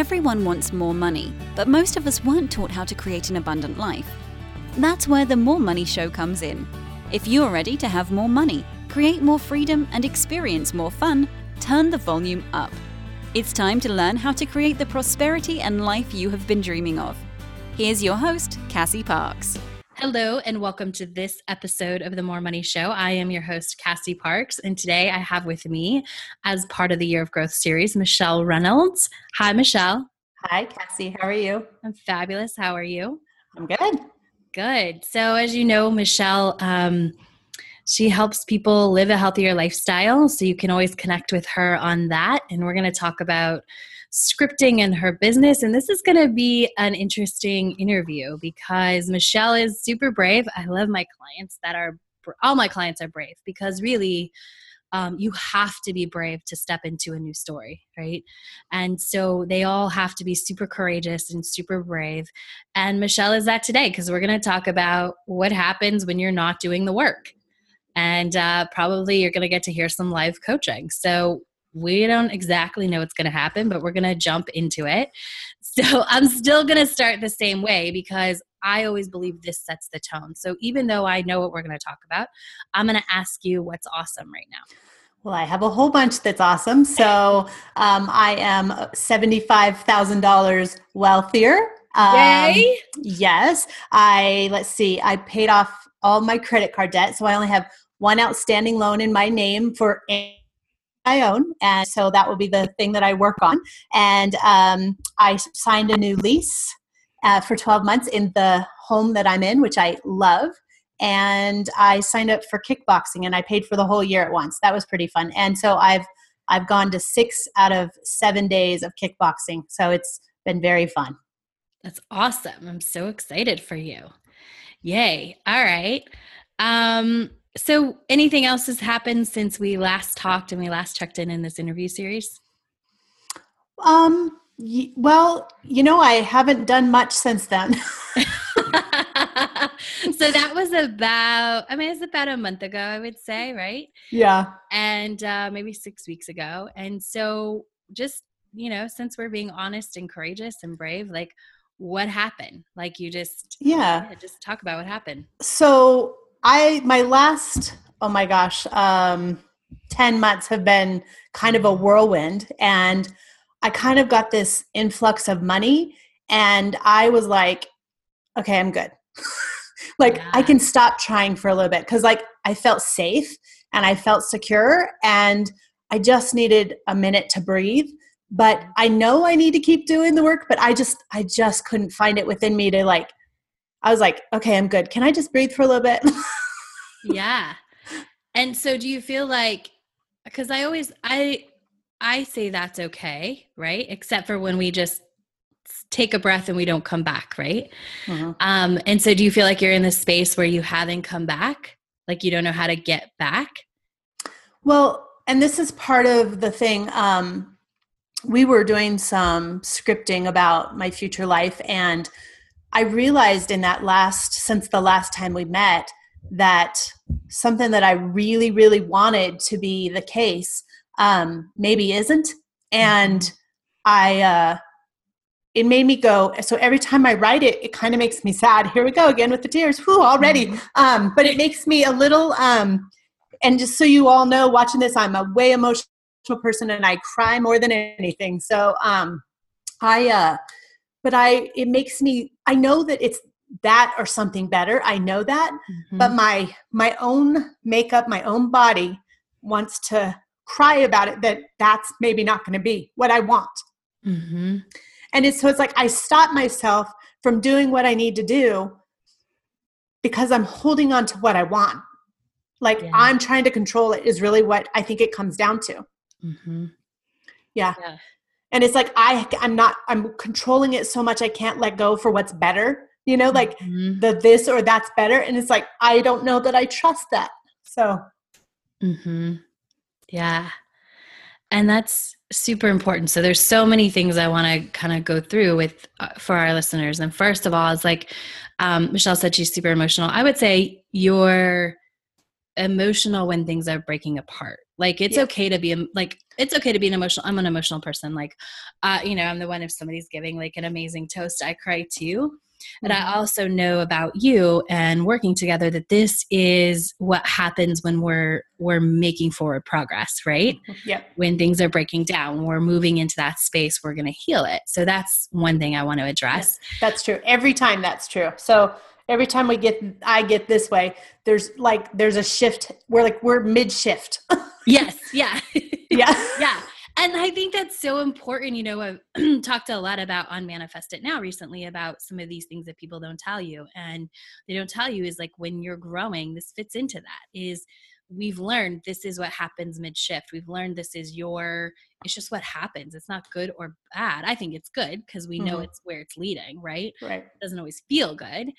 Everyone wants more money, but most of us weren't taught how to create an abundant life. That's where the More Money Show comes in. If you're ready to have more money, create more freedom, and experience more fun, turn the volume up. It's time to learn how to create the prosperity and life you have been dreaming of. Here's your host, Cassie Parks. Hello, and welcome to this episode of the More Money Show. I am your host, Cassie Parks, and today I have with me, as part of the Year of Growth series, Michelle Reynolds. Hi, Michelle. Hi, Cassie. How are you? I'm fabulous. How are you? I'm good. Good. So, as you know, Michelle, um, she helps people live a healthier lifestyle. So, you can always connect with her on that. And we're going to talk about scripting in her business. And this is going to be an interesting interview because Michelle is super brave. I love my clients that are, all my clients are brave because really, um, you have to be brave to step into a new story, right? And so they all have to be super courageous and super brave. And Michelle is that today because we're going to talk about what happens when you're not doing the work. And uh, probably you're going to get to hear some live coaching. So we don't exactly know what's going to happen, but we're going to jump into it. So I'm still going to start the same way because I always believe this sets the tone. So even though I know what we're going to talk about, I'm going to ask you what's awesome right now. Well, I have a whole bunch that's awesome. So um, I am $75,000 wealthier. Um, Yay! Yes. I, let's see, I paid off all my credit card debt. So I only have one outstanding loan in my name for I own. And so that will be the thing that I work on. And um, I signed a new lease uh, for 12 months in the home that I'm in, which I love. And I signed up for kickboxing and I paid for the whole year at once. That was pretty fun. And so I've I've gone to six out of seven days of kickboxing. So it's been very fun. That's awesome. I'm so excited for you. Yay. All right. Um, so, anything else has happened since we last talked and we last checked in in this interview series? Um, y- well, you know, I haven't done much since then. so that was about, I mean, it's about a month ago, I would say, right? Yeah. And uh, maybe six weeks ago. And so, just, you know, since we're being honest and courageous and brave, like, what happened? Like, you just, yeah, yeah just talk about what happened. So, I my last oh my gosh um 10 months have been kind of a whirlwind and I kind of got this influx of money and I was like okay I'm good like yeah. I can stop trying for a little bit cuz like I felt safe and I felt secure and I just needed a minute to breathe but I know I need to keep doing the work but I just I just couldn't find it within me to like I was like, okay, I'm good. Can I just breathe for a little bit? yeah. And so do you feel like because I always I I say that's okay, right? Except for when we just take a breath and we don't come back, right? Uh-huh. Um and so do you feel like you're in this space where you haven't come back? Like you don't know how to get back? Well, and this is part of the thing um we were doing some scripting about my future life and I realized in that last, since the last time we met, that something that I really, really wanted to be the case um, maybe isn't. And mm-hmm. I, uh, it made me go. So every time I write it, it kind of makes me sad. Here we go again with the tears. Whew, already. Mm-hmm. Um, but it makes me a little, um, and just so you all know, watching this, I'm a way emotional person and I cry more than anything. So um, I, uh, but I it makes me I know that it's that or something better. I know that, mm-hmm. but my my own makeup, my own body wants to cry about it that that's maybe not going to be what I want. Mm-hmm. And it's so it's like I stop myself from doing what I need to do because I'm holding on to what I want. Like yeah. I'm trying to control it is really what I think it comes down to. Mm-hmm. Yeah. yeah and it's like i i'm not i'm controlling it so much i can't let go for what's better you know like mm-hmm. the this or that's better. And it's like i don't know that i trust that. So. Mhm yeah. And that's super important. So there's so many things i want to kind of go through with uh, for our listeners. And first of all is like um, michelle said she's super emotional. I would say you're emotional when things are breaking apart Like it's Yeah. okay to be like it's okay to be an emotional. I'm an emotional person. Like, uh, you know, I'm the one if somebody's giving like an amazing toast, I cry too. And Mm-hmm. I also know about you and working together that this is what happens when we're we're making forward progress, right? Yep. When things are breaking down, we're moving into that space, we're going to heal it. So that's one thing I want to address. That's true. Every time that's true. So every time we get I get this way, there's like there's a shift. We're like we're mid shift. Yes, yeah. yeah. yeah. And I think that's so important. You know, I've talked a lot about on Manifest It Now recently about some of these things that people don't tell you. And they don't tell you is like when you're growing, this fits into that is we've learned this is what happens mid shift. We've learned this is your, it's just what happens. It's not good or bad. I think it's good because we know Mhm. it's where it's leading, right? Right. It doesn't always feel good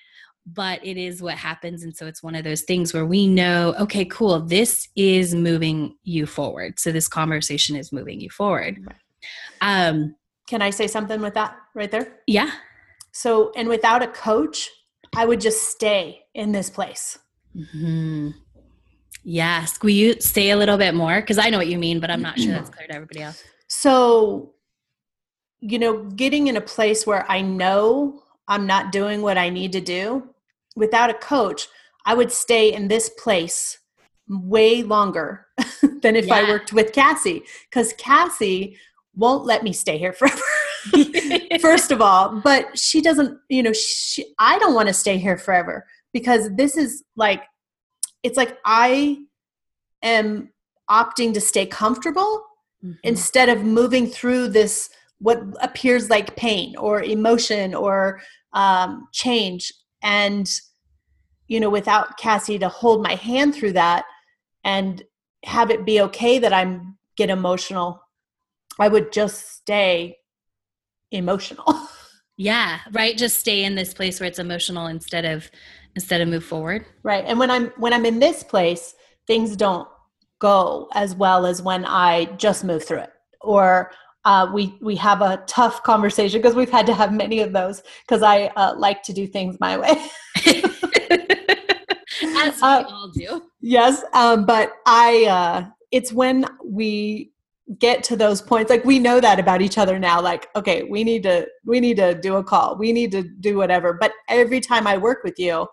but it is what happens. And so it's one of those things where we know okay cool this is moving you forward. So this conversation is moving you forward. Um Can I say something with that right there? yeah. So, and without a coach, I would just stay in this place. mm-hmm. yes. Will you say a little bit more? Because i know what you mean but i'm not sure that's clear to everybody else. So, you know, getting in a place where I know I'm not doing what I need to do without a coach, I would stay in this place way longer than if I worked with Cassie because Cassie won't let me stay here forever. First of all, but she doesn't, you know, she, I don't want to stay here forever because this is like, it's like I am opting to stay comfortable Mhm. instead of moving through this what appears like pain or emotion or um, change and you know without cassie to hold my hand through that and have it be okay that i'm get emotional i would just stay emotional. Yeah right? Just stay in this place where it's emotional instead of instead of move forward. Right and when i'm when i'm in this place things don't go as well as when i just move through it. Or uh, we we have a tough conversation because we've had to have many of those because i uh, like to do things my way. As we Uh, all do. yes um, but i uh, it's when we get to those points like we know that about each other now like okay we need to we need to do a call we need to do whatever but every time i work with you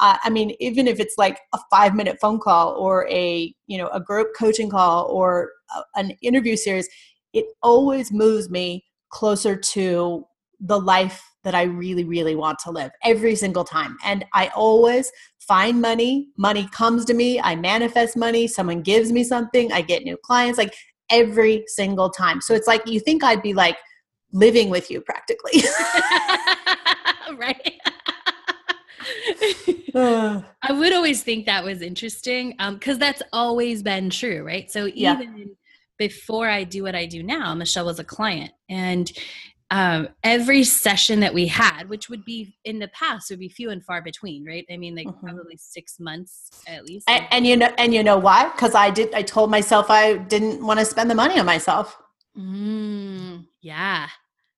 uh, i mean even if it's like a five minute phone call or a you know a group coaching call or a, an interview series it always moves me closer to the life that i really really want to live every single time. And i always find money. Money comes to me. I manifest money. Someone gives me something. I get new clients like every single time. So it's like you think i'd be like living with you practically. Right. I would always think that was interesting um, because that's always been true, right? So Yeah. even before I do what I do now, Michelle was a client, and um, every session that we had, which would be in the past, would be few and far between, right? I mean, like Mhm. probably six months at least. and, and you know and you know why because i did i told myself i didn't want to spend the money on myself Mm, yeah.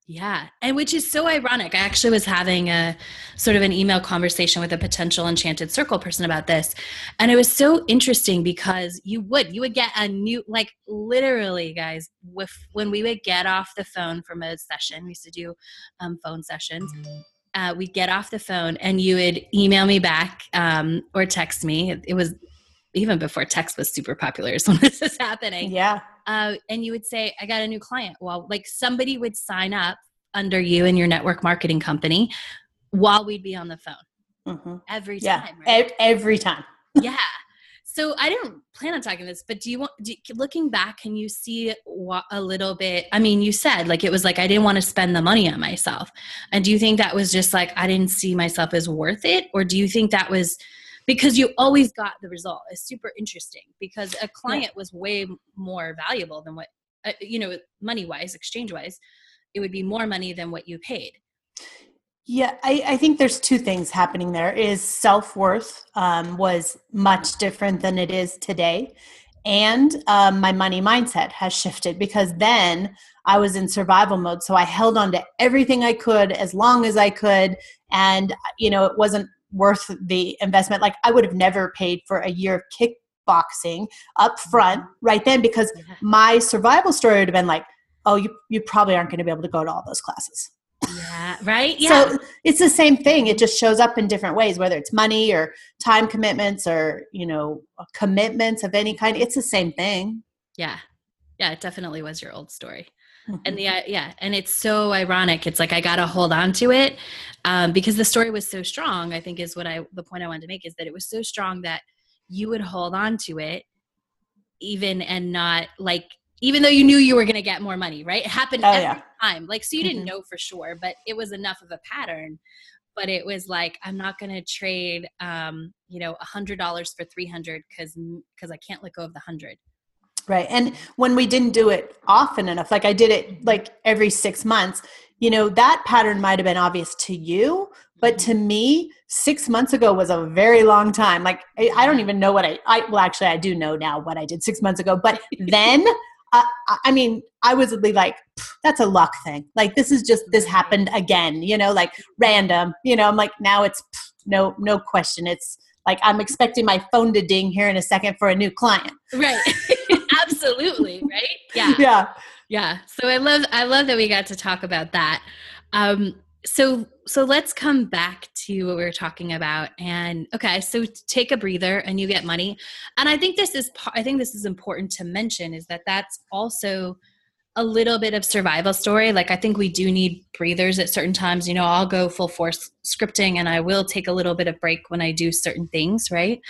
Yeah. And which is so ironic. I actually was having a sort of an email conversation with a potential enchanted circle person about this. And it was so interesting because you would, you would get a new, like literally, guys, with when we would get off the phone from a session, we used to do um, phone sessions. Uh, we'd get off the phone and you would email me back um, or text me. It, it was even before text was super popular. So when this is happening yeah uh, and you would say, I got a new client. Well, like somebody would sign up under you and your network marketing company while we'd be on the phone hmm every yeah time. Right? E- every time yeah. So I didn't plan on talking this, but do you want, do, looking back, can you see what, a little bit? I mean, you said like it was like I didn't want to spend the money on myself. And do you think that was just like I didn't see myself as worth it? Or do you think that was because you always got the result? It's super interesting because a client was way more valuable than what, uh, you know, money wise, exchange wise, it would be more money than what you paid. Yeah, I, I think there's two things happening there. Is self worth um, was much different than it is today, and um, my money mindset has shifted because then I was in survival mode, so I held on to everything I could as long as I could, and you know it wasn't worth the investment. Like I would have never paid for a year of kickboxing up front mm-hmm. right then because my survival story would have been like, oh, you, you probably aren't going to be able to go to all those classes. Yeah, right? Yeah. So it's the same thing. It just shows up in different ways, whether it's money or time commitments or, you know, uh, commitments of any kind. It's the same thing. yeah. Yeah, it definitely was your old story. Mm-hmm. and the uh, yeah and it's so ironic it's like i gotta hold on to it um, because the story was so strong i think is what i the point i wanted to make is that it was so strong that you would hold on to it even and not like even though you knew you were going to get more money right it happened Oh, every yeah. time like so you didn't Mhm. know for sure but it was enough of a pattern but it was like i'm not going to trade um you know a hundred dollars for 300 because because i can't let go of the hundred Right. And when we didn't do it often enough, like I did it like every six months, you know, that pattern might have been obvious to you, but to me, six months ago was a very long time. Like I, I don't even know what I, I, well, actually I do know now what I did six months ago, but then, uh, I- I mean, I was like, that's a luck thing. Like this is just, this happened again, you know, like random, you know, I'm like, now it's no, no question. It's like, I'm expecting my phone to ding here in a second for a new client. right absolutely right? Yeah. Yeah. yeah. So i love i love that we got to talk about that. Um so so let's come back to what we were talking about and okay so take a breather and you get money. And i think this is i think this is important to mention is that that's also a little bit of survival story. Like i think we do need breathers at certain times. You know i'll go full force scripting and i will take a little bit of break when i do certain things right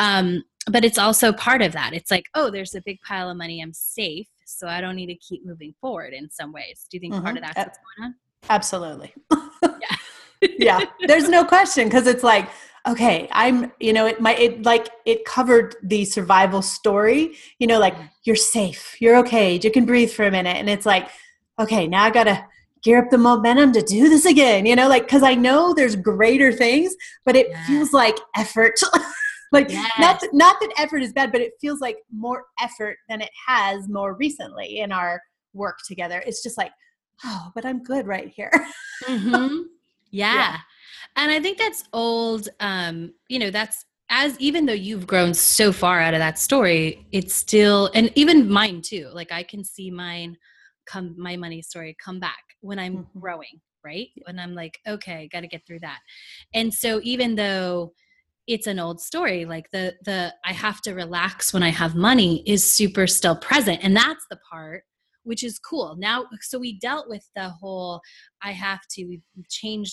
um but it's also part of that it's like oh there's a big pile of money i'm safe so i don't need to keep moving forward in some ways do you think part Mhm. of that's what's going on Absolutely. yeah yeah. There's no question because it's like, okay, I'm, you know, it might, it like, it covered the survival story, you know, like you're safe, you're okay, you can breathe for a minute. And it's like, okay, now I got to gear up the momentum to do this again, you know, like, cause I know there's greater things, but it Yeah. feels like effort. like Yes. not, that, not that effort is bad, but it feels like more effort than it has more recently in our work together. It's just like, oh, but I'm good right here. hmm yeah. Yeah. and i think that's old um you know that's as even though you've grown so far out of that story it's still and even mine too like i can see mine come my money story come back when i'm Mhm. growing right when i'm like okay got to get through that and so even though it's an old story like the the i have to relax when i have money is super still present and that's the part which is cool now so we dealt with the whole I have to we've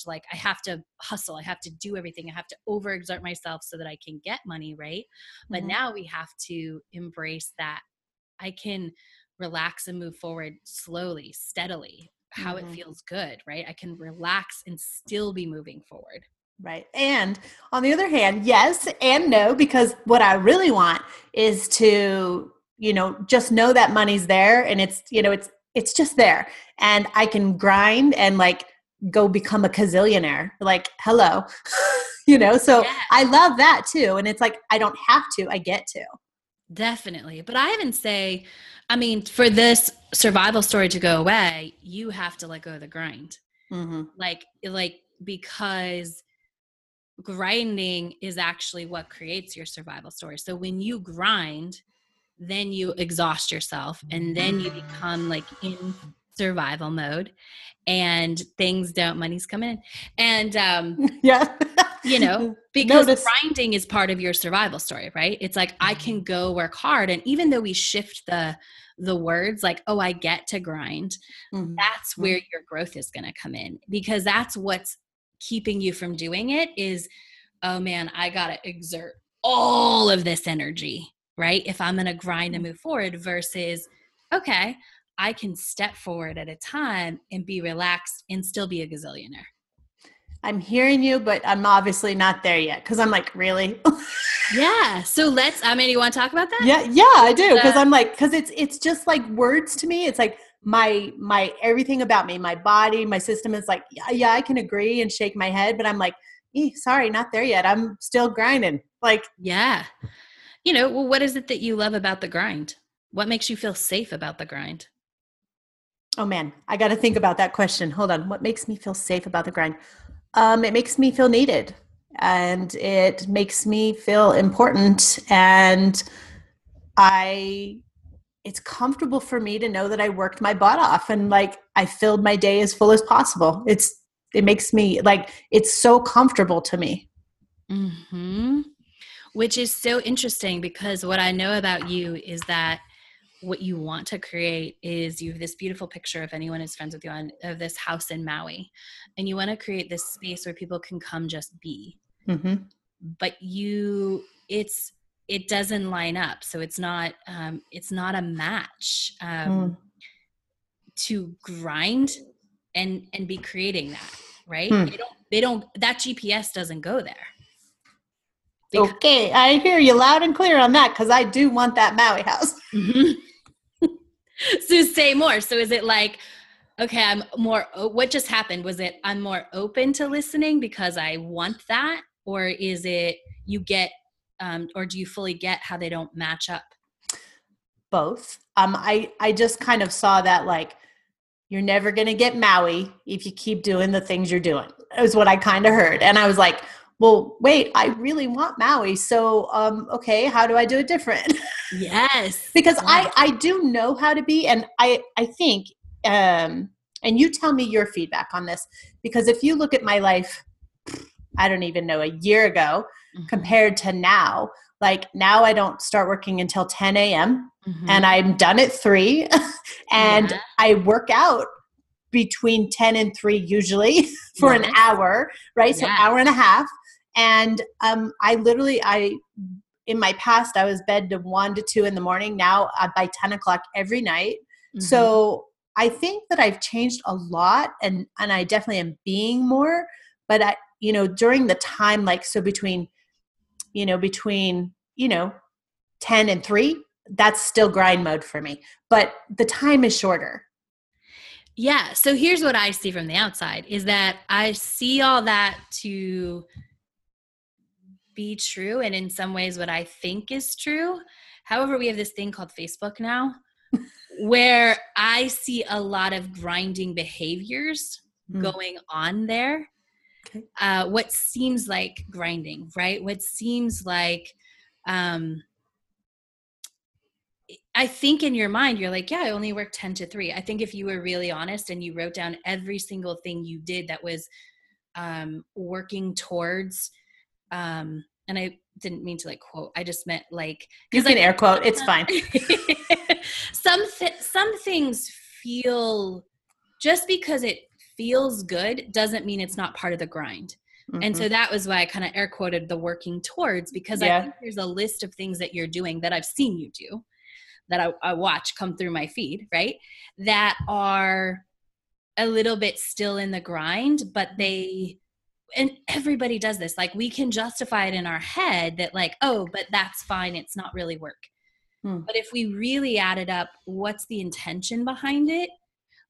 like I have to hustle, I have to do everything, I have to overexert myself so that I can get money, right? But Mhm. now we have to embrace that I can relax and move forward slowly, steadily, how Mhm. it feels good, right? I can relax and still be moving forward. Right. And on the other hand, yes and no, because what I really want is to, you know, just know that money's there and it's, you know, it's it's just there. And I can grind and like go become a gazillionaire. Like, hello. you know, so Yeah. I love that too. And it's like I don't have to, I get to. Definitely. But I even say, I mean, for this survival story to go away, you have to let go of the grind. Mm-hmm. like like because grinding is actually what creates your survival story so when you grind then you exhaust yourself and then you become like in survival mode and things don't money's coming in and um Yeah. you know because Notice. grinding is part of your survival story right it's like i can go work hard and even though we shift the the words like oh i get to grind Mhm. that's Mhm. where your growth is going to come in because that's what's keeping you from doing it is oh man i got to exert all of this energy right? If i'm going to grind and move forward versus okay i can step forward at a time and be relaxed and still be a gazillionaire. I'm hearing you, but I'm obviously not there yet because I'm like, really? yeah so let's i mean you want to talk about that? Yeah yeah i do because Uh, i'm like because it's it's just like words to me it's like my my everything about me my body my system is like yeah, yeah i can agree and shake my head but i'm like sorry not there yet. I'm still grinding. Like yeah. You know well what is it that you love about the grind? What makes you feel safe about the grind? Oh man i got to think about that question. Hold on. What makes me feel safe about the grind? Um it makes me feel needed and it makes me feel important and I it's comfortable for me to know that I worked my butt off and like I filled my day as full as possible. It's it makes me like it's so comfortable to me. Mhm. Which is so interesting because what I know about you is that what you want to create is you have this beautiful picture if anyone is friends with you on of this house in Maui and you want to create this space where people can come just be Mm-hmm. but you it's it doesn't line up so it's not um it's not a match um Mm. to grind and and be creating that right Hmm. they don't they don't that gps doesn't go there Because- Okay, I hear you loud and clear on that because I do want that Maui house. Mhm. so say more so is it like okay i'm more what just happened was it i'm more open to listening because i want that or is it you get um or do you fully get how they don't match up Both. Um, I I just kind of saw that like you're never gonna get Maui if you keep doing the things you're doing. Is what I kind of heard, and I was like, well, wait, I really want Maui, so um, okay, how do I do it different? yes because Yeah. I I do know how to be, and I I think um, and you tell me your feedback on this because if you look at my life, I don't even know a year ago Mhm. compared to now. Like now, I don't start working until 10 a.m. Mhm. and I'm done at three, and Yeah. I work out between 10 and 3 usually for an hour, right? So hour and a half. And um, I literally, I in my past, I was bed to one to two in the morning. Now uh, by 10 o'clock every night. Mhm. So I think that I've changed a lot, and and I definitely am being more. But I, you know, during the time, like so between, you know, between you know, 10 and 3 that's still grind mode for me but the time is shorter Yeah. So here's what I see from the outside is that I see all that to be true and in some ways what I think is true. However, we have this thing called Facebook now where I see a lot of grinding behaviors Hmm. going on there. Okay. Uh, what seems like grinding, right? What seems like um, I think in your mind, you're like, yeah, I only work 10 to 3. I think if you were really honest and you wrote down every single thing you did that was um, working towards, um, and I didn't mean to like quote, I just meant like, you can air quote it's fine some th- some things feel just because it feels good doesn't mean it's not part of the grind. And Mhm. so that was why I kind of air quoted the working towards because I think there's a list of things that you're doing that I've seen you do, that I, I watch come through my feed, right? That are a little bit still in the grind, but they, and everybody does this. Like we can justify it in our head that, like, oh, but that's fine. It's not really work. Hmm. But if we really added up, what's the intention behind it?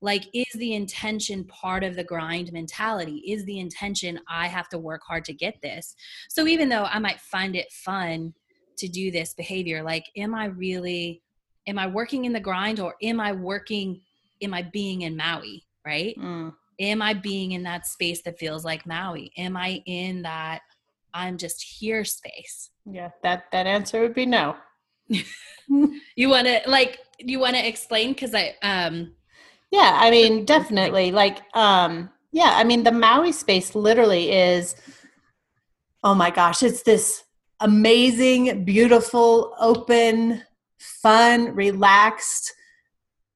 Like is the intention part of the grind mentality? Is the intention i have to work hard to get this? So even though i might find it fun to do this behavior like am i really am i working in the grind or am i working am i being in maui right? Mm. am i being in that space that feels like maui? Am i in that i'm just here space? Yeah that that answer would be no. You want to like you want to explain? Because i um yeah i mean definitely like um yeah i mean the maui space literally is oh my gosh it's this amazing beautiful open fun relaxed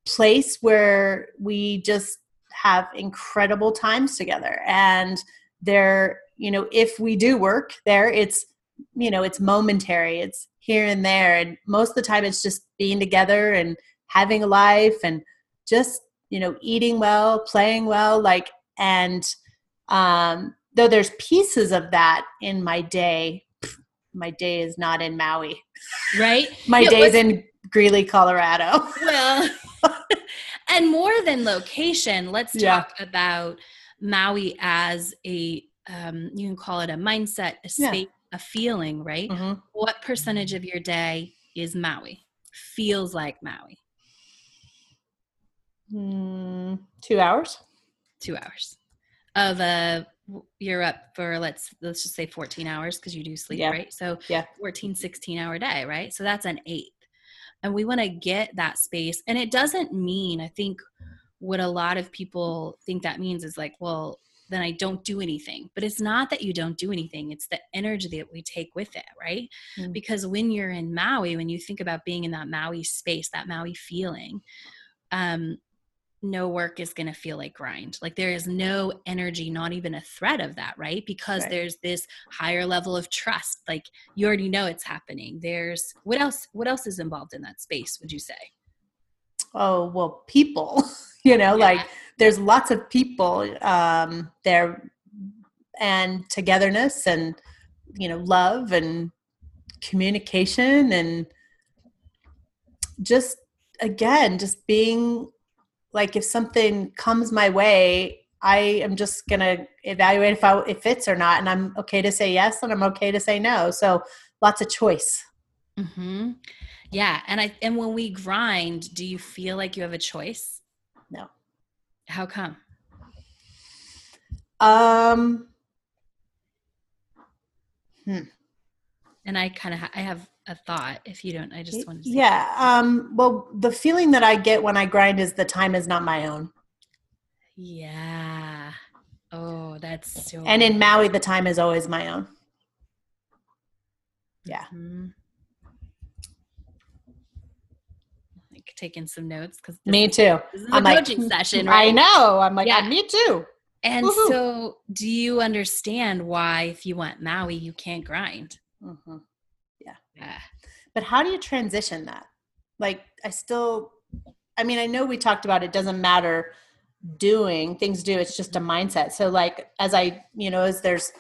place where we just have incredible times together. And there you know if we do work there it's you know it's momentary. It's here and there. And most of the time it's just being together and having a life and just you know eating well playing well like and um though there's pieces of that in my day my day is not in maui right my Yeah, day's in greeley colorado well and more than location let's Yeah. talk about maui as a um, you can call it a mindset a Yeah. state a feeling right Mhm. what percentage of your day is maui feels like maui Mm, two hours? Two hours. Of a you're up for let's let's just say 14 hours because you do sleep Yeah. right? So Yeah. 14 16 hour day right? So that's an eighth. And we want to get that space and it doesn't mean i think what a lot of people think that means is like well then i don't do anything. But it's not that you don't do anything it's the energy that we take with it right? Mm. because when you're in maui when you think about being in that maui space that maui feeling um no work is going to feel like grind. Like there is no energy, not even a threat of that, right? Because Right. there's this higher level of trust. Like you already know it's happening. There's what else what else is involved in that space, would you say? Oh, well, people, you know, Yeah. like there's lots of people um, there and togetherness and, you know, love and communication and just, again, just being like if something comes my way, I am just gonna evaluate if I it fits or not, and I'm okay to say yes, and I'm okay to say no. So lots of choice. Mm-hmm. Yeah. And I and when we grind, do you feel like you have a choice? No. How come? Um, hmm. And I kind of ha- I have a thought. If you don't, I just want to. Say yeah. Um, well, the feeling that I get when I grind is the time is not my own, Yeah. Oh, that's so. and in Maui, the time is always my own. Yeah. Mhm. Like taking some notes because Me too. This is a I'm like, coaching session, I know. I'm like, Yeah. me too. And Woohoo. so, do you understand why, if you want Maui, you can't grind? hmm But how do you transition that? Like, I still, I mean, I know we talked about it doesn't matter doing things do it's just a mindset so like as i you know as there's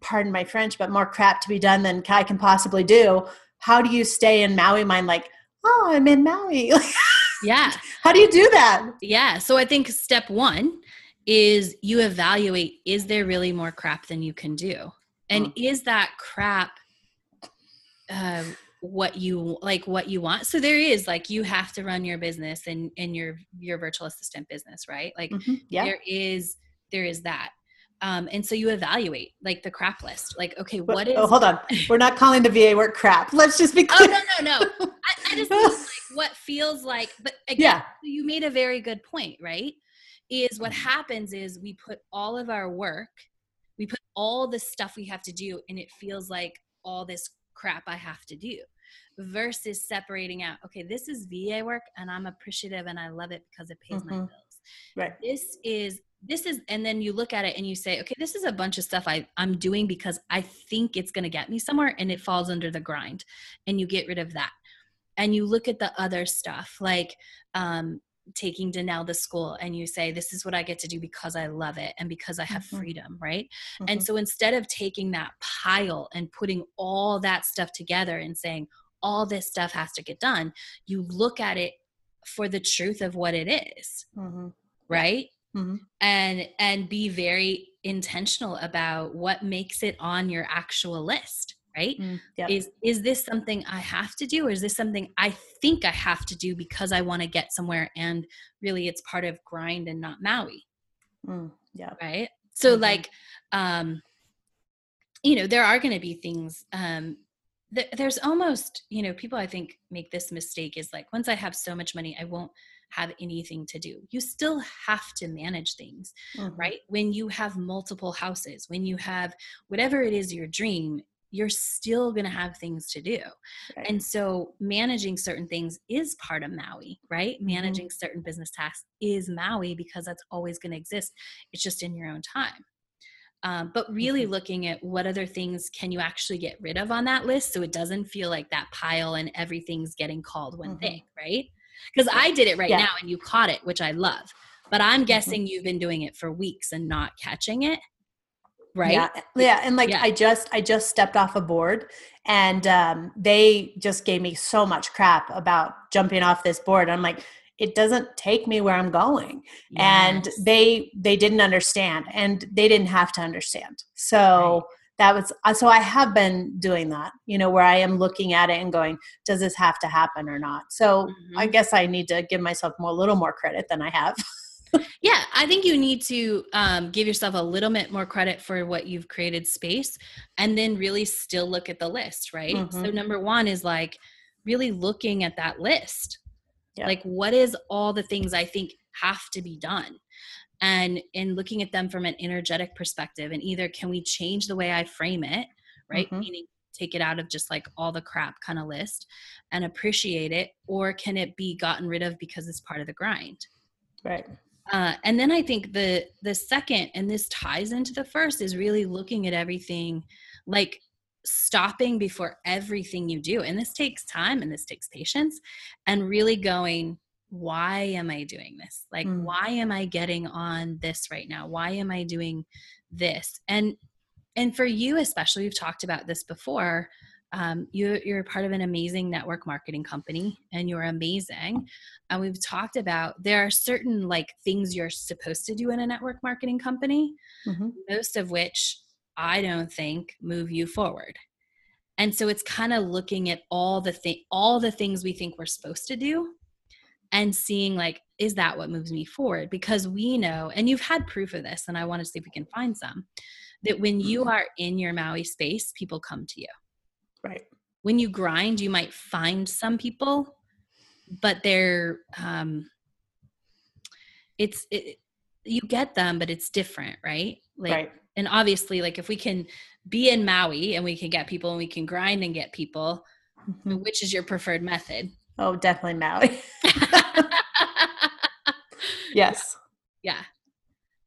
pardon my french but more crap to be done than i can possibly do how do you stay in maui mind like oh i'm in maui Yeah. how do you do that Yeah. So, I think step one is you evaluate is there really more crap than you can do? And mm. is that crap uh, what you like what you want. So there is like you have to run your business and and your your virtual assistant business right? Like Mhm. yeah. there is there is that. Um and so you evaluate like the crap list. Like okay what is oh hold on. We're not calling the va work crap. Let's just be oh clear. no no no. I, I just mean like what feels like but again yeah. you made a very good point right? Is what happens is we put all of our work we put all the stuff we have to do and it feels like all this crap i have to do versus separating out okay this is va work and i'm appreciative and i love it because it pays my Mhm. bills. Right. This is this is and then you look at it and you say okay this is a bunch of stuff I, i'm doing because i think it's going to get me somewhere and it falls under the grind and you get rid of that. And you look at the other stuff like um, taking Danelle to school and you say this is what i get to do because i love it and because i have Mhm. freedom right Mhm. and so instead of taking that pile and putting all that stuff together and saying all this stuff has to get done you look at it for the truth of what it is Mhm. right Mhm. and and be very intentional about what makes it on your actual list right Mm, yeah. is is this something i have to do or is this something i think i have to do because i want to get somewhere and really it's part of grind and not maui Mm, yeah right so Mhm. like um you know there are going to be things um th- there's almost you know people i think make this mistake is like once i have so much money i won't have anything to do you still have to manage things Mhm. right when you have multiple houses when you have whatever it is your dream you're still going to have things to do Right. and so managing certain things is part of maui right Mhm. managing certain business tasks is maui because that's always going to exist it's just in your own time um, but really Mhm. looking at what other things can you actually get rid of on that list so it doesn't feel like that pile and everything's getting called one Mhm. thing right because i did it right Yeah. now and you caught it which i love but i'm guessing you've been doing it for weeks and not catching it right Yeah, yeah, and like Yeah. I just I just stepped off a board, and um, they just gave me so much crap about jumping off this board. I'm like, it doesn't take me where I'm going, and they they didn't understand, and they didn't have to understand. So that was uh, so I have been doing that, you know, where I am looking at it and going, does this have to happen or not? So I Mhm. guess I need to give myself more a little more credit than I have. Yeah, I think you need to um, give yourself a little bit more credit for what you've created space and then really still look at the list, right? Mm-hmm. So, number one is like really looking at that list. Yeah. Like, what is all the things I think have to be done? And in looking at them from an energetic perspective, and either can we change the way I frame it, right? Mm-hmm. Meaning take it out of just like all the crap kind of list and appreciate it, or can it be gotten rid of because it's part of the grind? Right. Uh, and then I think the the second, and this ties into the first, is really looking at everything, like stopping before everything you do. And this takes time and this takes patience, and really going, why am I doing this? Like, mm. why am I getting on this right now? Why am I doing this? And and for you especially, we've talked about this before um, you, you're part of an amazing network marketing company and you're amazing and we've talked about there are certain like things you're supposed to do in a network marketing company mm-hmm. most of which i don't think move you forward and so it's kind of looking at all the thing all the things we think we're supposed to do and seeing like is that what moves me forward because we know and you've had proof of this and i want to see if we can find some that when you mm-hmm. are in your maui space people come to you Right. When you grind, you might find some people, but they're um it's it, you get them, but it's different, right? Like right. and obviously like if we can be in Maui and we can get people and we can grind and get people, mm-hmm. which is your preferred method? Oh, definitely Maui. yes. Yeah.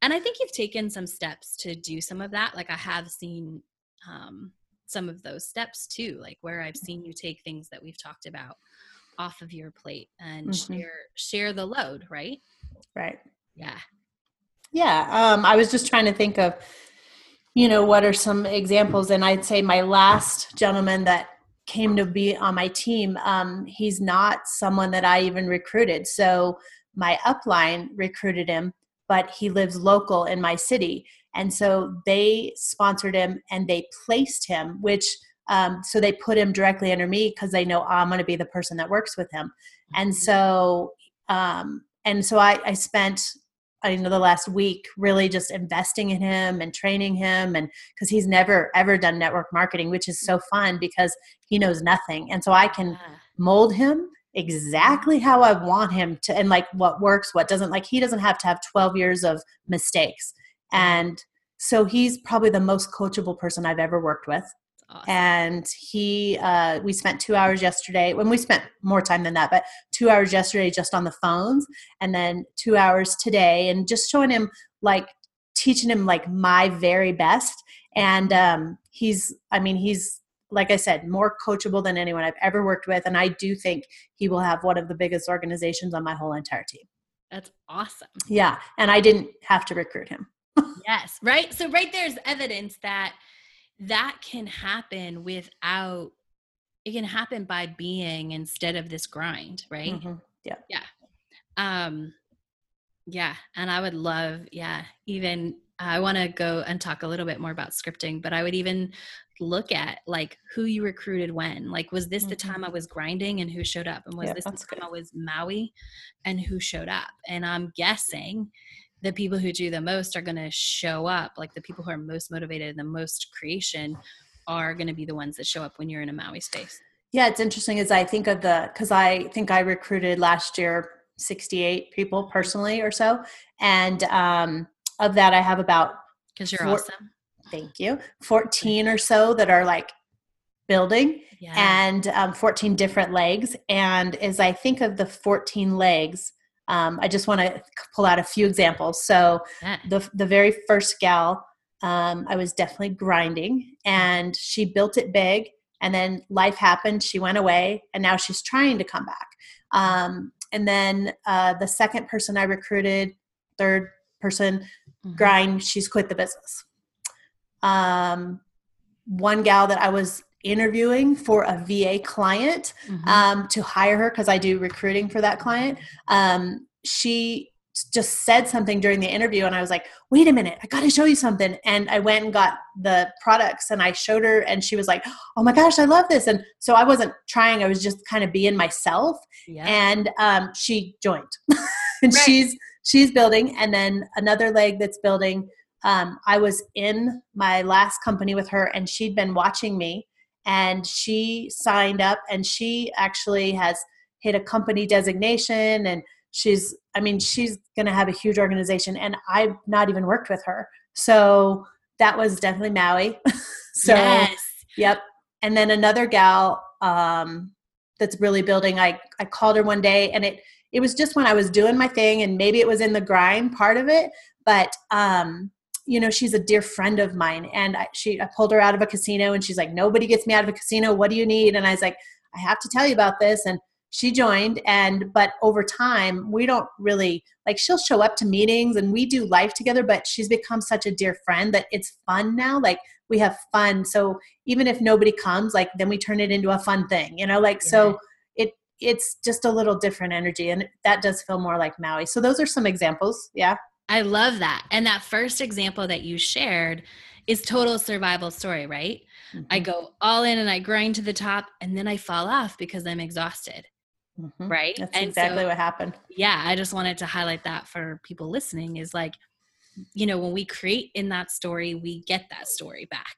And I think you've taken some steps to do some of that. Like I have seen um, some of those steps too like where i've seen you take things that we've talked about off of your plate and mm-hmm. share share the load right? Right. Yeah. Yeah um i was just trying to think of you know what are some examples and i'd say my last gentleman that came to be on my team um he's not someone that i even recruited. So my upline recruited him but he lives local in my city. And so they sponsored him and they placed him which um, so they put him directly under me because they know i'm going to be the person that works with him. And mm-hmm. so um, and so I, I spent I know the last week really just investing in him and training him and because he's never ever done network marketing which is so fun because he knows nothing. And so I can mold him exactly how I want him to and like what works what doesn't like he doesn't have to have 12 years of mistakes and so he's probably the most coachable person I've ever worked with. Awesome. And he, uh, we spent two hours yesterday. When we spent more time than that, but two hours yesterday just on the phones, and then two hours today, and just showing him like teaching him like my very best. And um, he's, I mean, he's like I said, more coachable than anyone I've ever worked with, and I do think he will have one of the biggest organizations on my whole entire team. That's awesome. Yeah, and I didn't have to recruit him yes, right. So right there's evidence that that can happen without it can happen by being instead of this grind, right? Mm-hmm. Yeah. Yeah. Um yeah, and I would love yeah, even I want to go and talk a little bit more about scripting, but I would even look at like who you recruited when. Like, was this mm-hmm. the time I was grinding and who showed up? And was yeah, this the time good. I was Maui and who showed up? And I'm guessing the people who do the most are going to show up like the people who are most motivated and the most creation are going to be the ones that show up when you're in a maui space yeah it's interesting as i think of the because i think i recruited last year 68 people personally or so and um of that i have about because you're four, awesome thank you 14 or so that are like building yeah. and um, 14 different legs and as i think of the 14 legs um, I just want to pull out a few examples. So yeah. the the very first gal, um, I was definitely grinding, and she built it big. And then life happened. She went away, and now she's trying to come back. Um, and then uh, the second person I recruited, third person, mm-hmm. grind. She's quit the business. Um, one gal that I was interviewing for a VA client mm-hmm. um, to hire her because I do recruiting for that client. Um, she just said something during the interview and I was like, wait a minute, I got to show you something. And I went and got the products and I showed her and she was like, oh my gosh, I love this. And so I wasn't trying, I was just kind of being myself. Yeah. And um, she joined and right. she's, she's building, and then another leg that's building. Um, I was in my last company with her, and she'd been watching me, and she signed up, and she actually has hit a company designation, and she's, I mean, she's going to have a huge organization, and I've not even worked with her, so that was definitely Maui. so, yes. yep. And then another gal um, that's really building. I I called her one day, and it it was just when I was doing my thing, and maybe it was in the grind part of it, but um, you know, she's a dear friend of mine, and I, she I pulled her out of a casino, and she's like, nobody gets me out of a casino. What do you need? And I was like, I have to tell you about this, and she joined and but over time we don't really like she'll show up to meetings and we do life together but she's become such a dear friend that it's fun now like we have fun. So even if nobody comes like then we turn it into a fun thing you know like yeah. so it it's just a little different energy and that does feel more like maui. So those are some examples yeah. I love that. And that first example that you shared is total survival story right? Mm-hmm. i go all in and i grind to the top and then i fall off because i'm exhausted mm-hmm. right that's and exactly so, what happened yeah i just wanted to highlight that for people listening is like you know when we create in that story we get that story back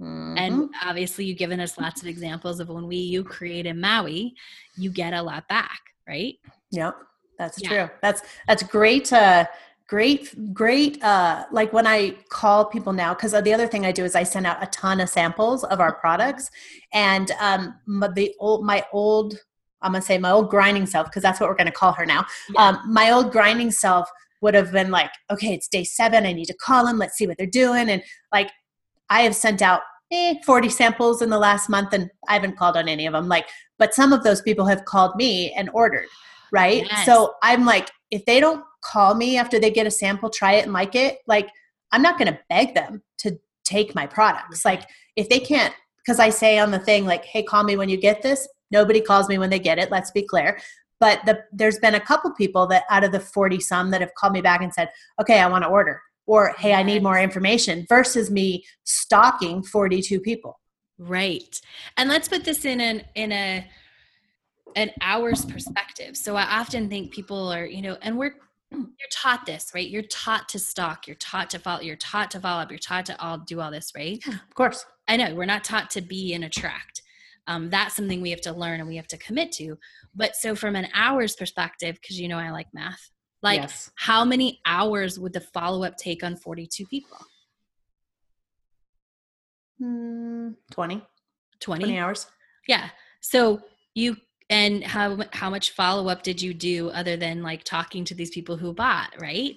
Mm-hmm. And obviously, you've given us lots of examples of when we you create in Maui, you get a lot back, right? Yep, that's yeah. true. That's that's great. Uh, great, great. Uh, like when I call people now, because the other thing I do is I send out a ton of samples of our products, and um, my, the old my old I'm gonna say my old grinding self because that's what we're gonna call her now. Yeah. Um, my old grinding self would have been like, okay, it's day seven. I need to call them. Let's see what they're doing. And like I have sent out eh, 40 samples in the last month and I haven't called on any of them. Like, but some of those people have called me and ordered, right? Yes. So I'm like, if they don't call me after they get a sample, try it and like it, like I'm not going to beg them to take my products. Like if they can't, because I say on the thing, like, hey, call me when you get this. Nobody calls me when they get it. Let's be clear. But the, there's been a couple people that out of the 40 some that have called me back and said, okay, I want to order or hey i need more information versus me stalking 42 people. Right. And let's put this in an in a an hour's perspective. So i often think people are you know and we're you're taught this right? You're taught to stalk you're taught to follow you're taught to follow up you're taught to all do all this right? Yeah, of course. I know we're not taught to be and attract um, that's something we have to learn and we have to commit to but so from an hour's perspective because you know i like math like, yes. how many hours would the follow up take on 42 people? Mm, 20. 20. 20 hours. Yeah. So you and how how much follow up did you do other than like talking to these people who bought, right?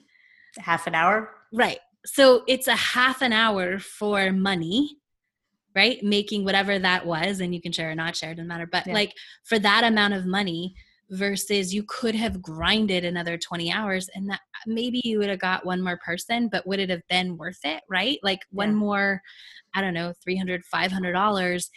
Half an hour. Right. So it's a half an hour for money, right? Making whatever that was, and you can share or not share, doesn't matter. But yeah. like for that amount of money, versus you could have grinded another 20 hours and that maybe you would have got one more person but would it have been worth it right like yeah. one more i don't know 300 500 dollars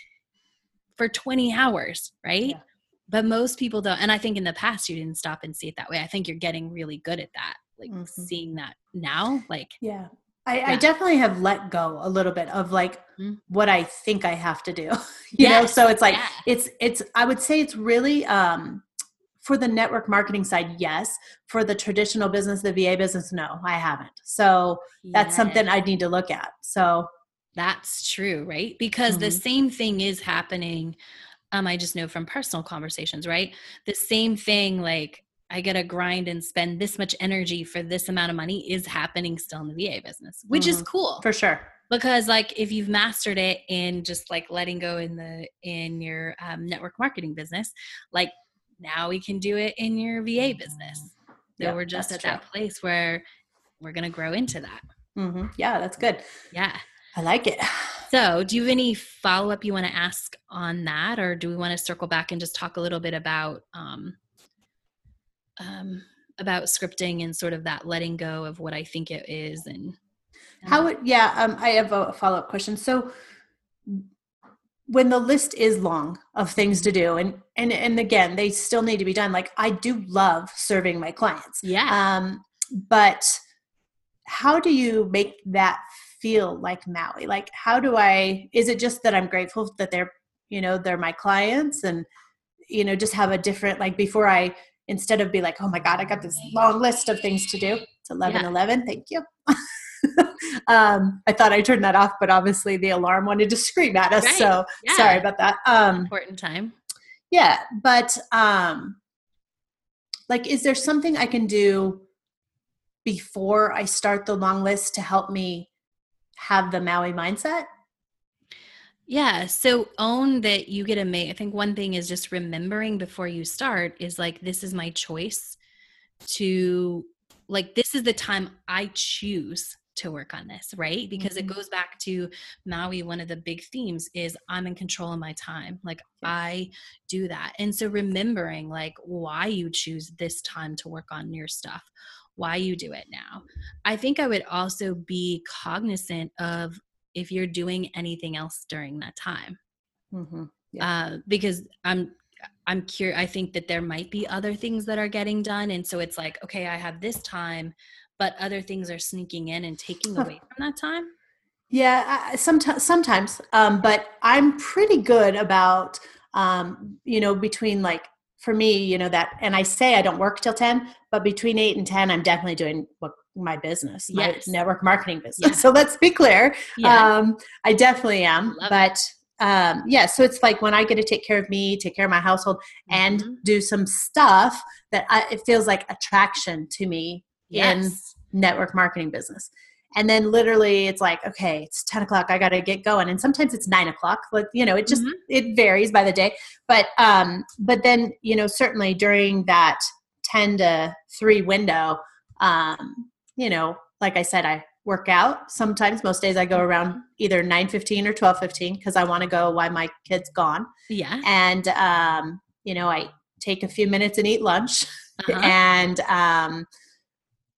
for 20 hours right yeah. but most people don't and i think in the past you didn't stop and see it that way i think you're getting really good at that like mm-hmm. seeing that now like yeah I, yeah. I, definitely have let go a little bit of like mm-hmm. what I think I have to do. you yes. know, so it's like yeah. it's it's I would say it's really um for the network marketing side, yes. For the traditional business, the VA business, no, I haven't. So that's something I need to look at. So that's true, right? Because mm-hmm. the same thing is happening. Um, I just know from personal conversations, right? The same thing, like I get a grind and spend this much energy for this amount of money, is happening still in the VA business, which mm-hmm. is cool for sure. Because like if you've mastered it in just like letting go in the in your um, network marketing business, like now we can do it in your VA business. So yeah, we're just at true. that place where we're going to grow into that. Mm-hmm. Yeah, that's good. Yeah. I like it. So, do you have any follow up you want to ask on that, or do we want to circle back and just talk a little bit about um, um, about scripting and sort of that letting go of what I think it is and, and how it? Yeah, um, I have a follow up question. So, when the list is long of things to do and and and again they still need to be done like i do love serving my clients yeah um but how do you make that feel like maui like how do i is it just that i'm grateful that they're you know they're my clients and you know just have a different like before i instead of be like, oh my God, I got this long list of things to do. It's 11 yeah. 11. Thank you. um, I thought I turned that off, but obviously the alarm wanted to scream at us. Right. So yeah. sorry about that. Um, Important time. Yeah. But um, like, is there something I can do before I start the long list to help me have the Maui mindset? Yeah. So own that you get a mate. I think one thing is just remembering before you start is like, this is my choice to, like, this is the time I choose to work on this, right? Because mm-hmm. it goes back to Maui. One of the big themes is I'm in control of my time. Like yes. I do that. And so remembering like why you choose this time to work on your stuff, why you do it now. I think I would also be cognizant of if you're doing anything else during that time. Mm-hmm. Yeah. Uh, because I'm I'm curious. I think that there might be other things that are getting done, and so it's like, okay, I have this time, but other things are sneaking in and taking away from that time. Yeah, sometimes, sometimes, um, but I'm pretty good about, um, you know, between like for me, you know that, and I say I don't work till ten, but between eight and ten, I'm definitely doing what my business, yes. my network marketing business. Yeah. So let's be clear. Yeah. Um, I definitely am, Love but um, yeah, so it's like when I get to take care of me, take care of my household, mm-hmm. and do some stuff that I, it feels like attraction to me yes. in network marketing business. And then literally it's like, okay, it's 10 o'clock. I got to get going. And sometimes it's nine o'clock. Like, you know, it just, mm-hmm. it varies by the day. But, um, but then, you know, certainly during that 10 to three window, um, you know, like I said, I work out. Sometimes most days I go around either 9:15 or 12:15 because I want to go while my kid's gone. Yeah. And um, you know, I take a few minutes and eat lunch. Uh-huh. and um,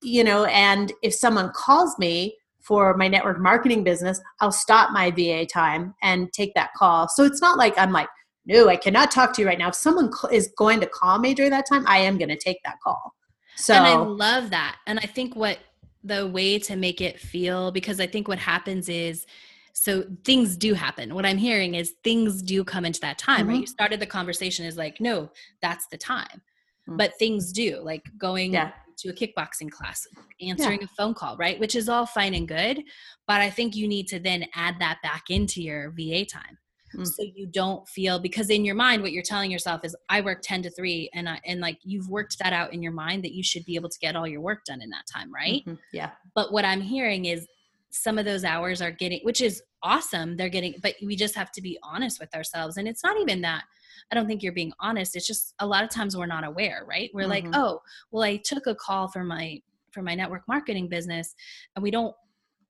you know, and if someone calls me for my network marketing business, I'll stop my VA time and take that call. So it's not like I'm like, no, I cannot talk to you right now. If someone is going to call me during that time, I am going to take that call. So And I love that. And I think what the way to make it feel because I think what happens is so things do happen. What I'm hearing is things do come into that time, mm-hmm. right? You started the conversation is like, no, that's the time. Mm-hmm. But things do, like going yeah. to a kickboxing class, answering yeah. a phone call, right? Which is all fine and good. But I think you need to then add that back into your VA time mm. so you don't feel because in your mind what you're telling yourself is i work 10 to 3 and I, and like you've worked that out in your mind that you should be able to get all your work done in that time right mm-hmm. yeah but what i'm hearing is some of those hours are getting which is awesome they're getting but we just have to be honest with ourselves and it's not even that I don't think you're being honest. It's just a lot of times we're not aware, right? We're mm-hmm. like, oh, well, I took a call for my for my network marketing business, and we don't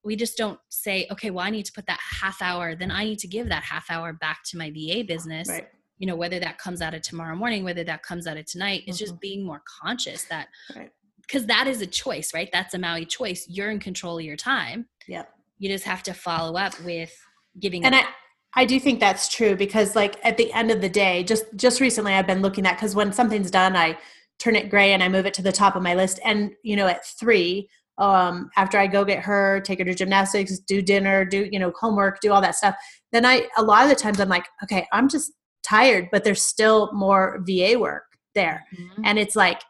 we just don't say okay well i need to put that half hour then i need to give that half hour back to my va business right. you know whether that comes out of tomorrow morning whether that comes out of tonight mm-hmm. it's just mm-hmm. being more conscious that because right. that is a choice right that's a maui choice you're in control of your time yep you just have to follow up with giving and i I do think that's true because like at the end of the day, just just recently I've been looking at because when something's done, I turn it gray and I move it to the top of my list. And you know, at three, um, after I go get her, take her to gymnastics, do dinner, do you know homework, do all that stuff. Then I a lot of the times I'm like, okay, I'm just tired, but there's still more VA work there, mm-hmm. and it's like,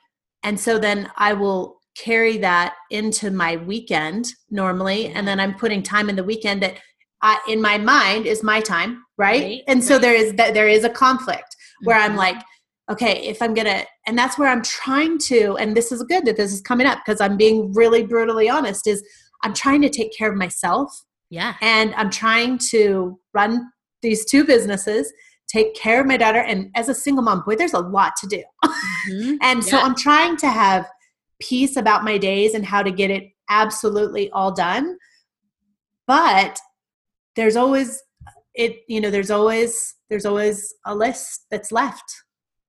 and so then I will carry that into my weekend normally, and then I'm putting time in the weekend that I, in my mind is my time, right? right and so right. there is that there is a conflict where mm-hmm. I'm like okay, if I'm to, and that's where I'm trying to, and this is good that this is coming up because I'm being really brutally honest, is I'm trying to take care of myself. Yeah. And I'm trying to run these two businesses, take care of my daughter. And as a single mom, boy, there's a lot to do. Mm-hmm. and yeah. so I'm trying to have peace about my days and how to get it absolutely all done. But there's always, it, you know, there's always, there's always a list that's left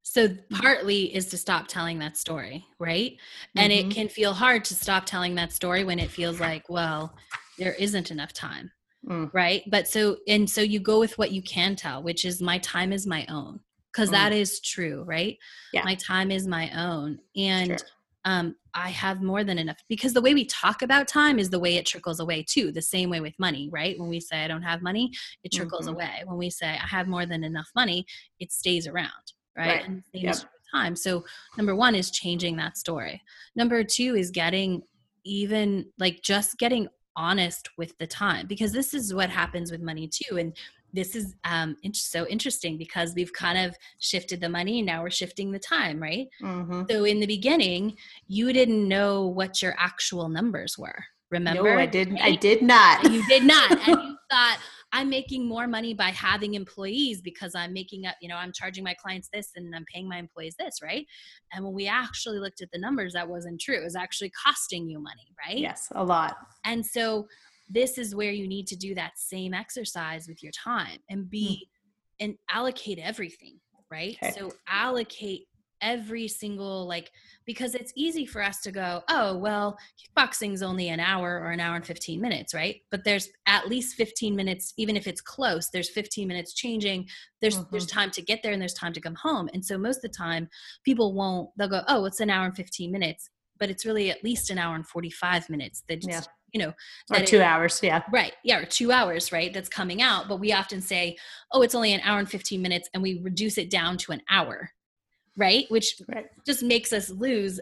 so partly is to stop telling that story, right? Mm-hmm. And it mm-hmm. can feel hard to stop telling that story when it feels like, well, there isn't enough time. Mm. Right. But so, and so you go with what you can tell, which is my time is my own. Cause mm. that is true, right? Yeah. My time is my own. And sure. um, I have more than enough because the way we talk about time is the way it trickles away too. The same way with money, right? When we say I don't have money, it trickles mm-hmm. away. When we say I have more than enough money, it stays around right? right. And yep. time. So, number one is changing that story. Number two is getting even like just getting honest with the time because this is what happens with money too. And this is um, so interesting because we've kind of shifted the money and now we're shifting the time, right? Mm-hmm. So in the beginning, you didn't know what your actual numbers were. Remember? No, I didn't. Right? I did not. You did not, and you thought I'm making more money by having employees because I'm making up. You know, I'm charging my clients this and I'm paying my employees this, right? And when we actually looked at the numbers, that wasn't true. It was actually costing you money, right? Yes, a lot. And so this is where you need to do that same exercise with your time and be mm. and allocate everything right okay. so allocate every single like because it's easy for us to go oh well kickboxing's only an hour or an hour and 15 minutes right? But there's at least 15 minutes even if it's close there's 15 minutes changing there's mm-hmm. there's time to get there and there's time to come home. And so most of the time people won't they'll go oh it's an hour and 15 minutes but it's really at least an hour and 45 minutes that just yeah you know or two it, hours yeah. Right yeah or two hours right that's coming out. But we often say oh it's only an hour and 15 minutes and we reduce it down to an hour right which right. just makes us lose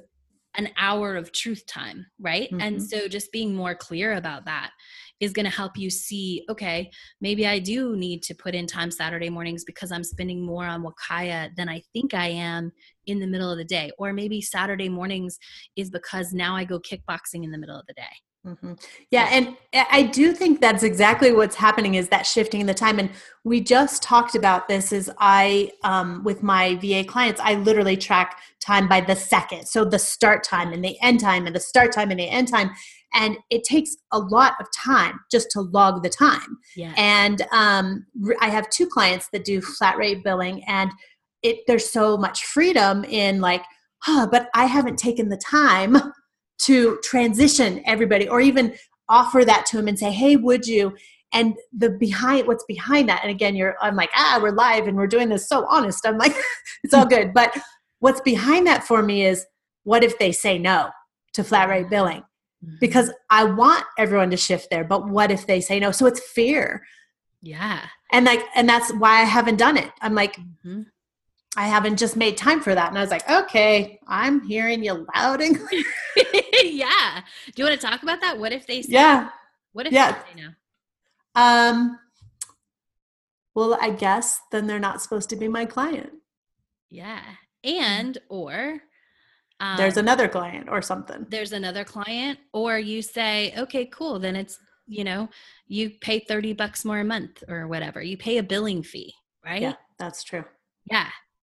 an hour of truth time right mm-hmm. and so just being more clear about that is going to help you see okay maybe i do need to put in time saturday mornings because i'm spending more on wakaya than i think i am in the middle of the day or maybe saturday mornings is because now i go kickboxing in the middle of the day Mm-hmm. Yeah, and I do think that's exactly what's happening is that shifting in the time. And we just talked about this. Is I um, with my VA clients, I literally track time by the second, so the start time and the end time, and the start time and the end time, and it takes a lot of time just to log the time. Yeah. And um, I have two clients that do flat rate billing, and it there's so much freedom in like, huh, but I haven't taken the time to transition everybody or even offer that to him and say hey would you? And the behind what's behind that and again you're i'm like ah we're live and we're doing this so honest. I'm like it's all good. But what's behind that for me is what if they say no to flat rate billing? Mm-hmm. because i want everyone to shift there but what if they say no? So it's fear. Yeah. And like and that's why i haven't done it. I'm like mm-hmm. I haven't just made time for that. And I was like, okay, I'm hearing you loud and clear. yeah. Do you want to talk about that? What if they say, yeah. What if yeah. they say no? Um, well, I guess then they're not supposed to be my client. Yeah. And, or, um, there's another client or something. There's another client, or you say, okay, cool. Then it's, you know, you pay 30 bucks more a month or whatever. You pay a billing fee, right? Yeah, that's true. Yeah.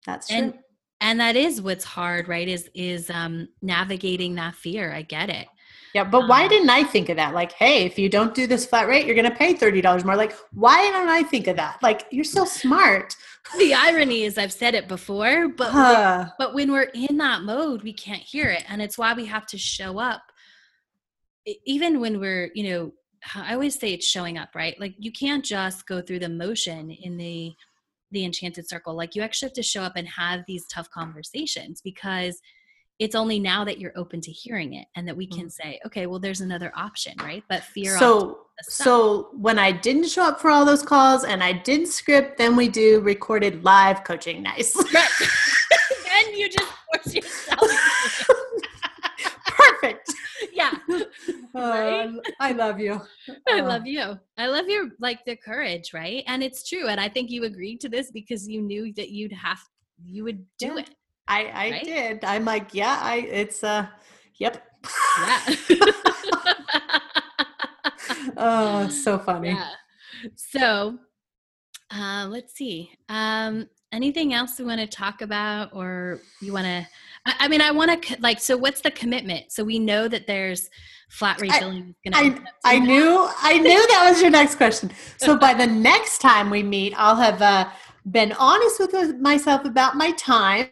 That's true. And, and that is what's hard, right? Is is um navigating that fear. I get it. Yeah, but why um, didn't I think of that? Like, hey, if you don't do this flat rate, you're going to pay $30 more. Like, why don't I think of that? Like, you're so smart. The irony is I've said it before, but huh. but when we're in that mode, we can't hear it, and it's why we have to show up even when we're, you know, I always say it's showing up, right? Like you can't just go through the motion in the the enchanted circle like you actually have to show up and have these tough conversations because it's only now that you're open to hearing it and that we can mm-hmm. say okay well there's another option right but fear so so when i didn't show up for all those calls and i didn't script then we do recorded live coaching nice right. then you just force yourself perfect yeah right? Uh, I love you. I love you. I love your like the courage, right? And it's true. And I think you agreed to this because you knew that you'd have you would do yeah. it. I I right? did. I'm like, yeah, I it's uh yep. Yeah. oh, so funny. Yeah. So uh let's see. Um anything else we want to talk about or you want to I, mean i want to like so what's the commitment so we know that there's flat rate billing I, I, I knew I knew that was your next question. So by the next time we meet, I'll have uh, been honest with myself about my time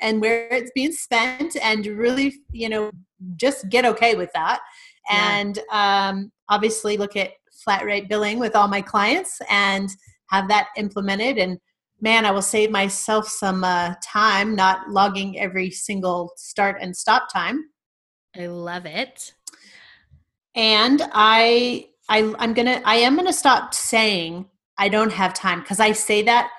and where it's being spent, and really, you know, just get okay with that. Yeah. And um, obviously, look at flat rate billing with all my clients and have that implemented. And man, I will save myself some uh, time not logging every single start and stop time. I love it and I, I I'm gonna I am gonna stop saying I don't have time because I say that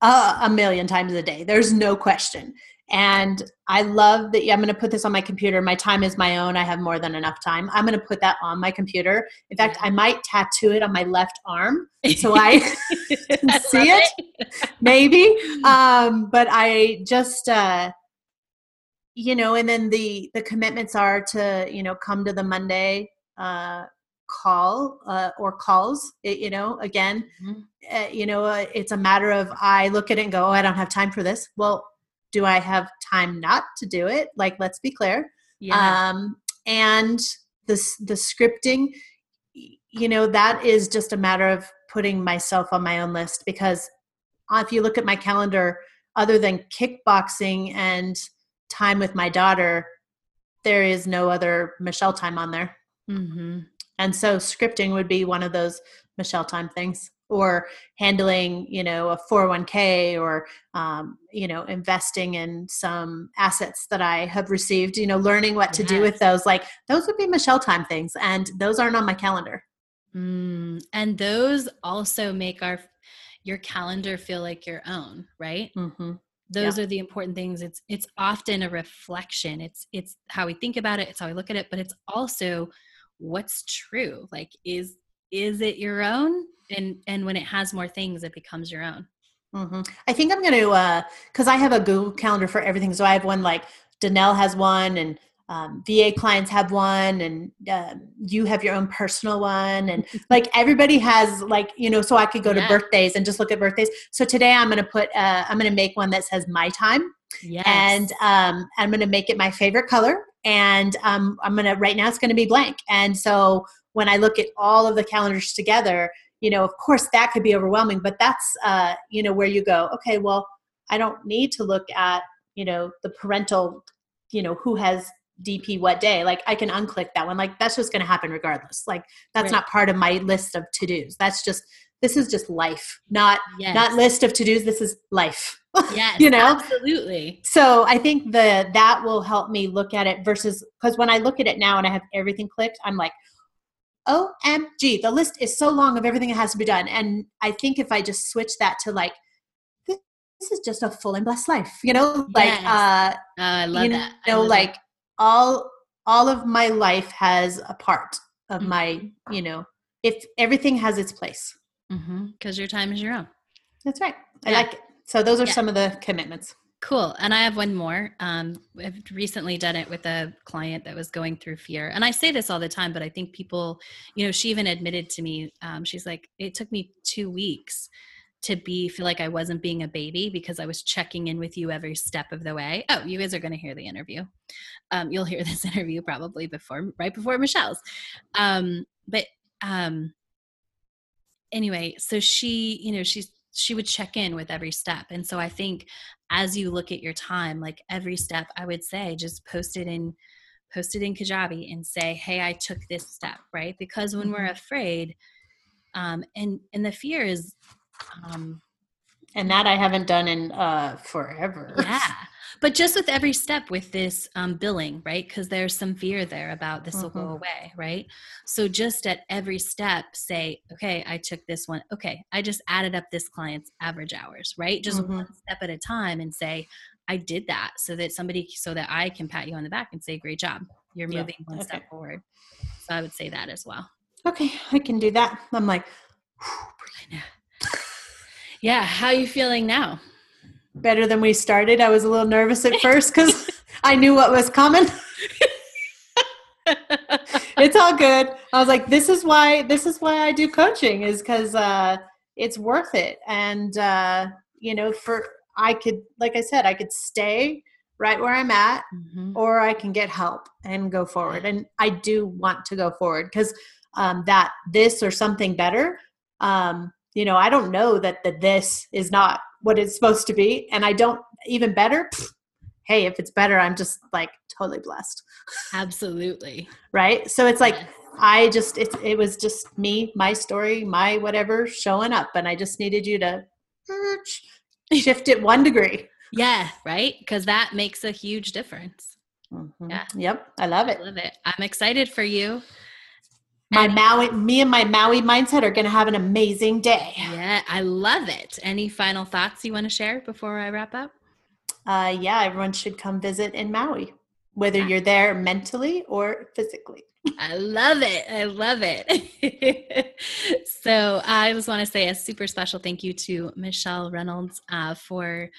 uh, a million times a day. There's no question. And I love that yeah, I'm going to put this on my computer. My time is my own. I have more than enough time. I'm going to put that on my computer. In fact, I might tattoo it on my left arm so I can see it, maybe. Um, but I just, uh, you know, and then the the commitments are to you know come to the Monday uh, call uh, or calls. It, you know, again, mm-hmm. uh, you know, uh, it's a matter of I look at it and go, oh, I don't have time for this. Well, do I have time not to do it? Like, let's be clear. Yeah. Um, and the the scripting, you know, that is just a matter of putting myself on my own list because if you look at my calendar, other than kickboxing and time with my daughter, there is no other Michelle time on there. Mm-hmm. And so scripting would be one of those Michelle time things or handling, you know, a 401k or, um, you know, investing in some assets that I have received, you know, learning what to yes. do with those. Like those would be Michelle time things. And those aren't on my calendar. Mm, and those also make our, your calendar feel like your own, right? Mm-hmm those yeah. are the important things it's it's often a reflection it's it's how we think about it it's how we look at it but it's also what's true like is is it your own and and when it has more things it becomes your own mm-hmm. i think i'm going to uh because i have a google calendar for everything so i have one like danelle has one and um, VA clients have one, and uh, you have your own personal one, and like everybody has like you know. So I could go yeah. to birthdays and just look at birthdays. So today I'm going to put uh, I'm going to make one that says my time, yes. and um, I'm going to make it my favorite color, and um, I'm to right now it's going to be blank. And so when I look at all of the calendars together, you know, of course that could be overwhelming, but that's uh, you know where you go. Okay, well, I don't need to look at you know the parental you know who has DP what day, like I can unclick that one. Like that's just going to happen regardless. Like that's right. not part of my list of to dos. That's just this is just life, not yes. not list of to dos. This is life. Yes, you know, absolutely. So I think the that will help me look at it versus because when I look at it now and I have everything clicked, I'm like, OMG, the list is so long of everything that has to be done. And I think if I just switch that to like this is just a full and blessed life, you know, like yes. uh, uh, I love you that. know, like all all of my life has a part of mm-hmm. my you know if everything has its place because mm-hmm. your time is your own that's right i yeah. like it so those are yeah. some of the commitments cool and i have one more um, i've recently done it with a client that was going through fear and i say this all the time but i think people you know she even admitted to me um, she's like it took me two weeks to be feel like I wasn't being a baby because I was checking in with you every step of the way. Oh, you guys are going to hear the interview. Um, you'll hear this interview probably before, right before Michelle's. Um, but um, anyway, so she, you know, she's she would check in with every step, and so I think as you look at your time, like every step, I would say just post it in post it in Kajabi and say, "Hey, I took this step," right? Because when we're mm-hmm. afraid, um, and and the fear is um, and that I haven't done in uh, forever. Yeah. But just with every step with this um, billing, right? Because there's some fear there about this will mm-hmm. go away, right? So just at every step, say, okay, I took this one. Okay, I just added up this client's average hours, right? Just mm-hmm. one step at a time and say, I did that so that somebody, so that I can pat you on the back and say, great job. You're moving yeah. one okay. step forward. So I would say that as well. Okay, I can do that. I'm like, yeah. How are you feeling now? Better than we started. I was a little nervous at first because I knew what was coming. it's all good. I was like, this is why this is why I do coaching is because uh, it's worth it. And uh, you know, for I could, like I said, I could stay right where I'm at, mm-hmm. or I can get help and go forward. And I do want to go forward because um, that this or something better um, you know i don't know that the this is not what it's supposed to be and i don't even better pff, hey if it's better i'm just like totally blessed. Absolutely. Right? So it's like i just it, it was just me my story my whatever showing up and i just needed you to shift it one degree. Yeah right? Because that makes a huge difference. Mm-hmm. yeah. Yep i love it. I love it. I'm excited for you my Maui, me and my Maui mindset are going to have an amazing day. Yeah, I love it. Any final thoughts you want to share before I wrap up? Uh, yeah, everyone should come visit in Maui, whether yeah. you're there mentally or physically. I love it. I love it. so I just want to say a super special thank you to Michelle Reynolds uh, for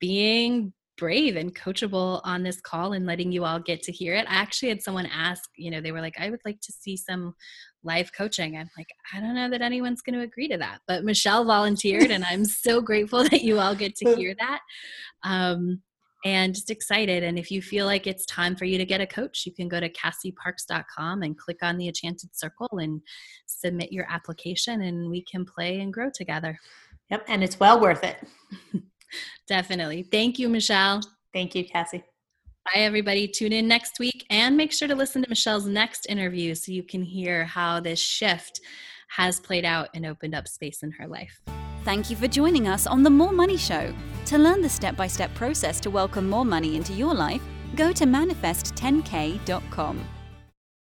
being brave and coachable on this call and letting you all get to hear it. I actually had someone ask, you know, they were like, I would like to see some live coaching. I'm like, I don't know that anyone's going to agree to that, but Michelle volunteered, and I'm so grateful that you all get to hear that. Um, and just excited. And if you feel like it's time for you to get a coach, you can go to cassieparks.com and click on the Enchanted Circle and submit your application, and we can play and grow together. Yep, and it's well worth it. Definitely. Thank you, Michelle. Thank you, Cassie. Bye, everybody. Tune in next week and make sure to listen to Michelle's next interview so you can hear how this shift has played out and opened up space in her life. Thank you for joining us on The More Money Show. To learn the step by step process to welcome more money into your life, go to manifest10k.com.